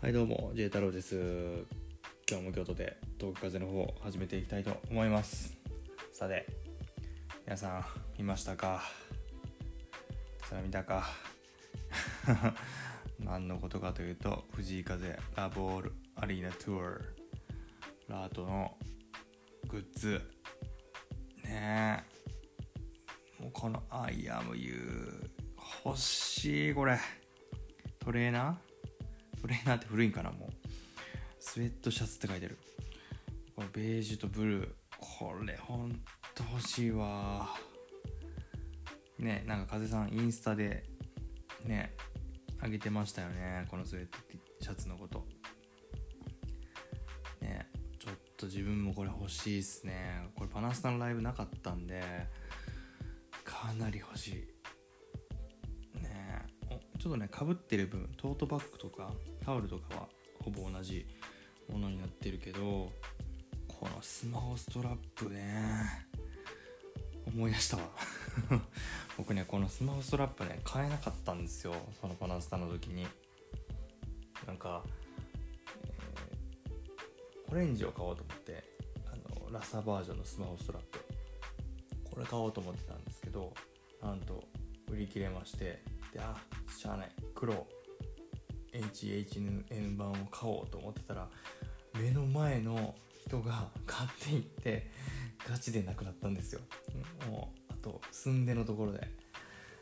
はいどうも J 太郎です。今日も京都で東北風の方を始めていきたいと思います。さて皆さん見ましたか？それ見たか？何のことかというと藤井風ラボールアリーナツアー。ラートのグッズ。ねえ。もうこの I am you 欲しいこれ。トレーナー？トレーナーって古いんかなもう。スウェットシャツって書いてる。これベージュとブルー。これほんと欲しいわ。ねなんか風さんインスタでねあげてましたよねこのスウェットシャツのこと。ねちょっと自分もこれ欲しいっすね。これパナスタのライブなかったんでかなり欲しい。ちょっとねかぶってる分トートバッグとかタオルとかはほぼ同じものになってるけどこのスマホストラップね思い出したわ。僕ねこのスマホストラップね買えなかったんですよそのパナスタの時に。なんか、えーオレンジを買おうと思ってあのラサバージョンのスマホストラップ。これ買おうと思ってたんですけどなんと売り切れましてであしゃあない。黒 HHN 版を買おうと思ってたら目の前の人が買っていってガチでなくなったんですよ。もうあと寸んでのところで。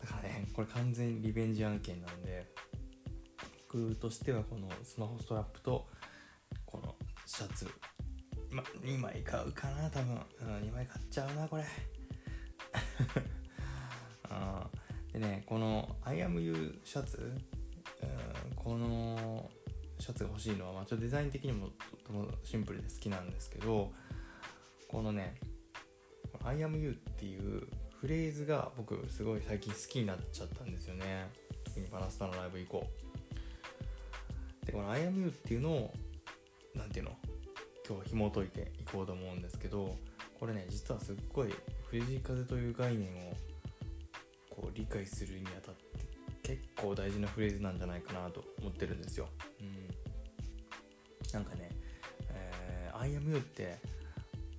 だからねこれ完全にリベンジ案件なんで僕としてはこのスマホストラップとこのシャツま2枚買うかな多分、うん、2枚買っちゃうなこれ。あ ーでねこの「IAMU シャツ」うんこのシャツが欲しいのは、まあ、ちょっとデザイン的にもとてもシンプルで好きなんですけどこのね「IAMU」っていうフレーズが僕すごい最近好きになっちゃったんですよね。特にパナスタのライブ以降。でこの「IAMU」っていうのをなんていうの？今日は紐解いていこうと思うんですけどこれね実はすっごい藤井風という概念をこう理解するにあたって結構大事なフレーズなんじゃないかなと思ってるんですよ。うん、なんかね「えー、I am you」って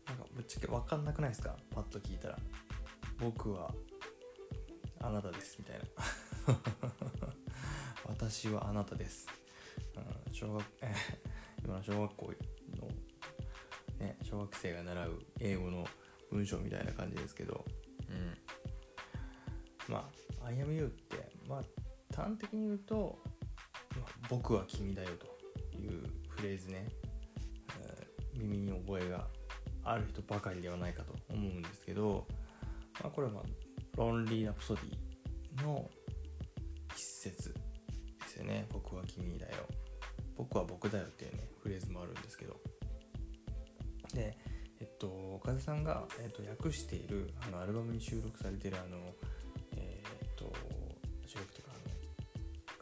なんかぶっちゃけ分かんなくないですか？パッと聞いたら「僕はあなたです」みたいな「私はあなたです」うん、小学、えー、今の小学校の、ね、小学生が習う英語の文章みたいな感じですけど、うん、まあ「I am you」ってまあ端的に言うと「まあ僕は君だよ」というフレーズね、えー耳に覚えがある人ばかりではないかと思うんですけど、まあ、これは、まあ、ロンリー・ラプソディの一節ですよね「僕は君だよ」「僕は僕だよ」っていうねフレーズもあるんですけど。でえっと岡田さんが、えっと、訳しているあのアルバムに収録されているあの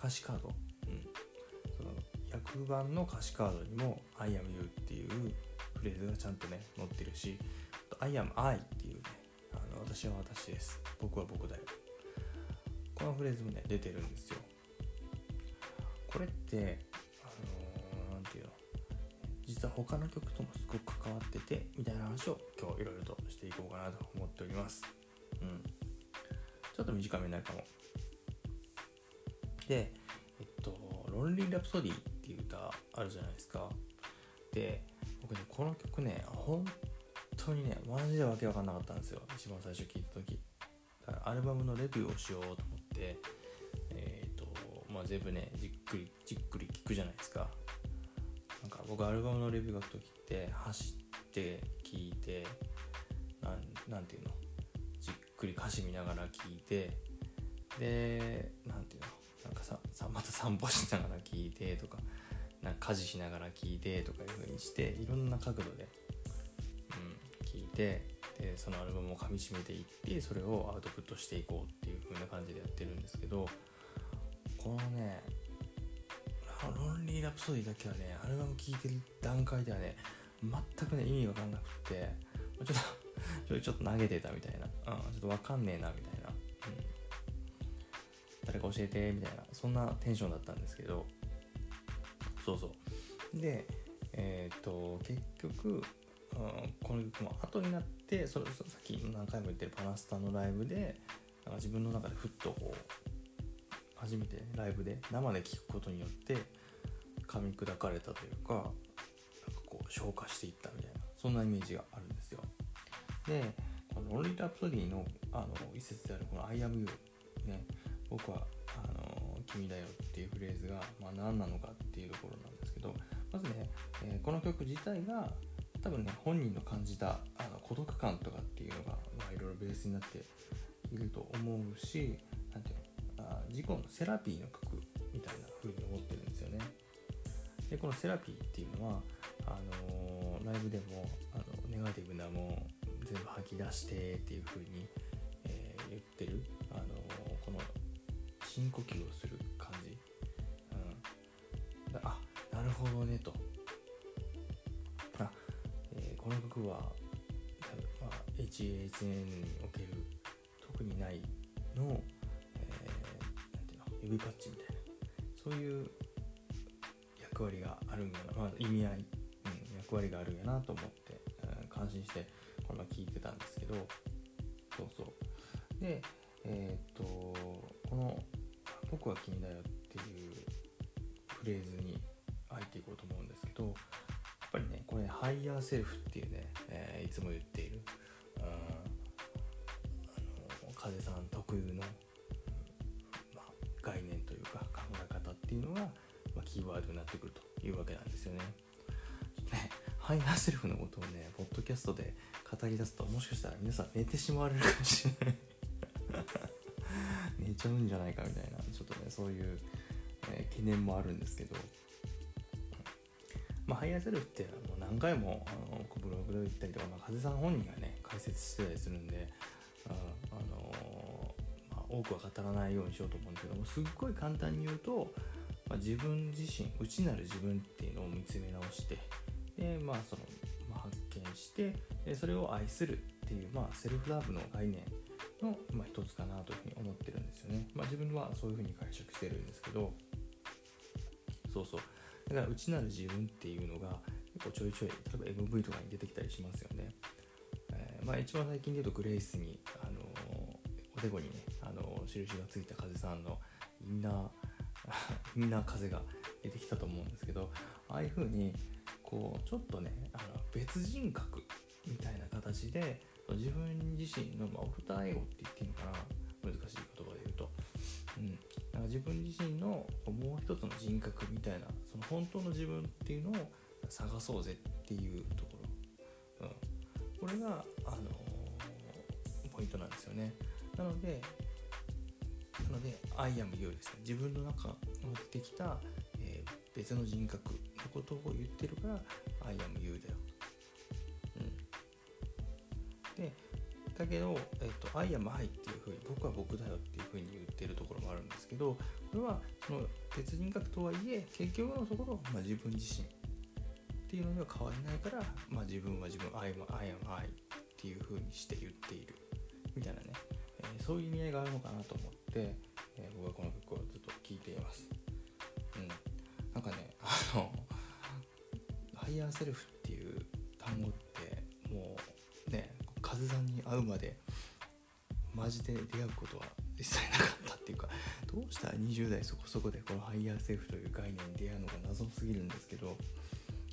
歌詞カード、うん、その訳版の歌詞カードにも「I am you」っていうフレーズがちゃんとね載ってるし I am I っていうねあの私は私です。僕は僕だよ。このフレーズもね出てるんですよ。これってあのーなんていうの？実は他の曲ともすごく関わっててみたいな話を今日いろいろとしていこうかなと思っております。うん。ちょっと短めになるかも。でえっと「ロンリー・ラプソディ」っていう歌あるじゃないですか。で僕ねこの曲ね本当にねマジでわけわかんなかったんですよ。一番最初聴いた時。だからアルバムのレビューをしようと思ってえっ、とまあ全部ねじっくりじっくり聴くじゃないですか。なんか僕アルバムのレビュー書く時って走って聴いてなんなんていうの？じっくり歌詞見ながら聴いてでなんていうの？さまた散歩しながら聴いてとかなんか家事しながら聴いてとかいう風にしていろんな角度で、うん、聴いてでそのアルバムをかみしめていってそれをアウトプットしていこうっていう風な感じでやってるんですけどこのねロンリー・ラプソディだけはねアルバム聴いてる段階ではね全くね意味わかんなくってちょっと ちょっと投げてたみたいな、うん、ちょっとわかんねえなみたいな、誰か教えてみたいなそんなテンションだったんですけどそうそう。でえっ、と結局、うん、この曲も後になってそれさっき何回も言ってるパナスタのライブでなんか自分の中でふっとこう初めてライブで生で聴くことによって噛み砕かれたというかなんかこう消化していったみたいなそんなイメージがあるんですよ。でこの「ロリー・ラプソディの」あの一節であるこの「I am you」ね。僕はあの君だよっていうフレーズが、まあ、何なのかっていうところなんですけどまずね、えー、この曲自体が多分ね本人の感じたあの孤独感とかっていうのが、まあ、いろいろベースになっていると思うし何ていうのあ自己のセラピーの曲みたいな風に思ってるんですよね。でこのセラピーっていうのはあのー、ライブでもあのネガティブなもん全部吐き出してっていう風に、えー、言ってる、深呼吸をする感じ、うん、あなるほどねと。あ、えー、この曲は、まあ、HHN における特にないの、えー、なんていうの指パッチみたいな。そういう役割があるんやな、まあ、意味合い、うん、役割があるんやなと思って、うん、感心してこの聞いてたんですけど。そうそう。でえー、っとこの「僕は君だよ」っていうフレーズに入っていこうと思うんですけどやっぱりねこれ higher self っていうね、えー、いつも言っているあの風さん特有の、まあ、概念というか考え方っていうのが、まあ、キーワードになってくるというわけなんですよね。ね higher self のことをねポッドキャストで語り出すともしかしたら皆さん寝てしまわれるかもしれない 寝ちゃうんじゃないかみたいなちょっとねそういう、えー、懸念もあるんですけど。まあ、 higher self ってもう何回もあのブログで言ったりとか、まあ、風さん本人がね解説してたりするんで、あ、あのー、まあ、多くは語らないようにしようと思うんですけどもすっごい簡単に言うと、まあ、自分自身内なる自分っていうのを見つめ直してで、まあそのま、発見してでそれを愛するっていう、まあ、セルフラブの概念の、まあ、一つかなというふうに思ってるんですよね。まあ、自分はそういうふうに解釈してるんですけどそうそうだから内なる自分っていうのが結構ちょいちょい例えば MV とかに出てきたりしますよね。えー、まあ、一番最近で言うとグレイスに、あのおでこにね、あの印がついた風さんのインナー インナー風が出てきたと思うんですけどああいう風にこうちょっとねあの別人格みたいな形で自分自身の、まあ、オフターエゴって言っていいのかな難しい言葉で言うと、うん、なんか自分自身のもう一つの人格みたいなその本当の自分っていうのを探そうぜっていうところ、うん、これが、あのー、ポイントなんですよね。なのでなので「I am you」ですね。自分の中に出てきた、えー、別の人格のことを言ってるから「I am you」だよ、けど、えっと、I am I っていうふうに僕は僕だよっていうふうに言ってるところもあるんですけどこれはその別人格とはいえ結局のところ、まあ、自分自身っていうのには変わりないから、まあ、自分は自分 I am I, am I っていうふうにして言っている。みたいなね、えー、そういう意味合いがあるのかなと思って、えー、僕はこの曲をずっと聴いています。うん、なんかねあの higher self っていう単語ってね風さんに会うまでマジで出会うことは一切なかったっていうかどうした？ら20代そこそこでこの higher self という概念に出会うのが謎すぎるんですけど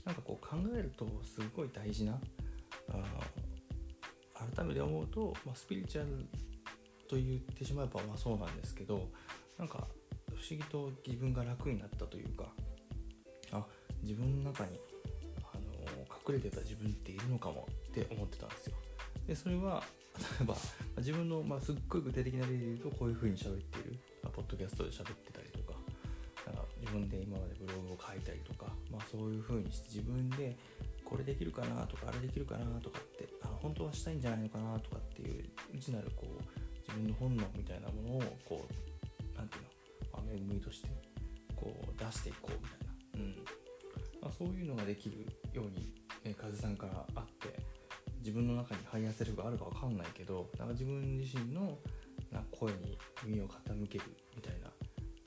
なんかこう考えるとすごい大事なあ改めて思うと、まあ、スピリチュアルと言ってしまえばまあそうなんですけどなんか不思議と自分が楽になったというかあ自分の中にあの隠れてた自分っているのかもって思ってたんですよ。でそれは例えば自分の、まあ、すっごい具体的な例で言うとこういう風に喋っている、まあ、ポッドキャストで喋ってたりとかなんか自分で今までブログを書いたりとか、まあ、そういう風にして自分でこれできるかなとかあれできるかなとかってあ本当はしたいんじゃないのかなとかっていう内なるこう自分の本能みたいなものをこう何ていうの、まあ、恵みとしてこう出していこうみたいな、うん。まあ、そういうのができるように、ね、風さんからあって自分の中に higher self があるか分かんないけどなんか自分自身のな声に耳を傾けるみたいな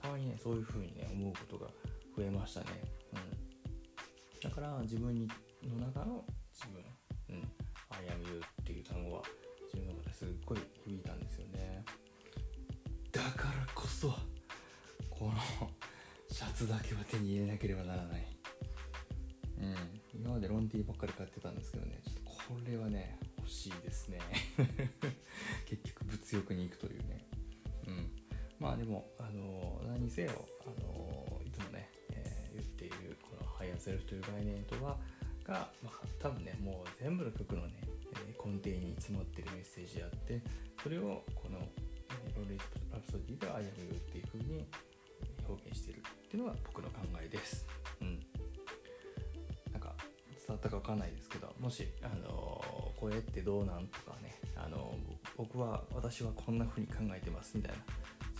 たまにねそういう風にね思うことが増えましたね。うん。したから自分にの中の自分、うん、I am you っていう単語は自分の中ですっごい響いたんですよね。だからこそこのシャツだけは手に入れなければならない。うん。今までロンティーばっかり買ってたんですけどねちょっこれはね欲しいですね。結局物欲に行くというね。うん。まあでもあの何にせよあのいつもね、えー言っているこのハイヤーセルフという概念とはが、まあ、多分ねもう全部の曲のね、え根底に詰まってるメッセージであってそれをこの「ロンリー・ラプソディ」で「アイアムユー」っていう風に表現してるっていうのが僕の考えです。うん。なんか伝わったか分かんないですけどもし、あのこれってどうなんとかね、あの僕は私はこんな風に考えてますみたいな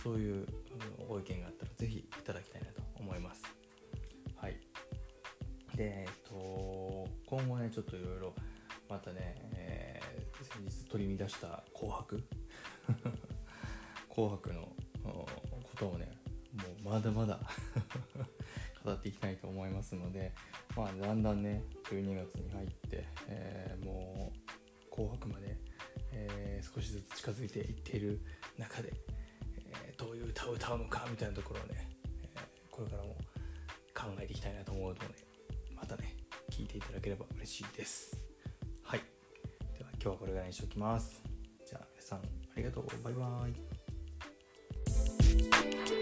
そういうご意見があったらぜひいただきたいなと思います。はい。でえっと今後ねちょっといろいろまたね、えー先日取り乱した「紅白」紅白のことをねもうまだまだ 語っていきたいと思いますので、まあ、だんだんね12月に入って、えーもう「紅白」まで、えー少しずつ近づいていっている中で、えーどういう歌を歌うのかみたいなところをね、えこれからも考えていきたいなと思うのでまたね聞いていただければ嬉しいです。はい。では今日はこれぐらいにしておきます。じゃあ皆さんありがとう。バイバイ。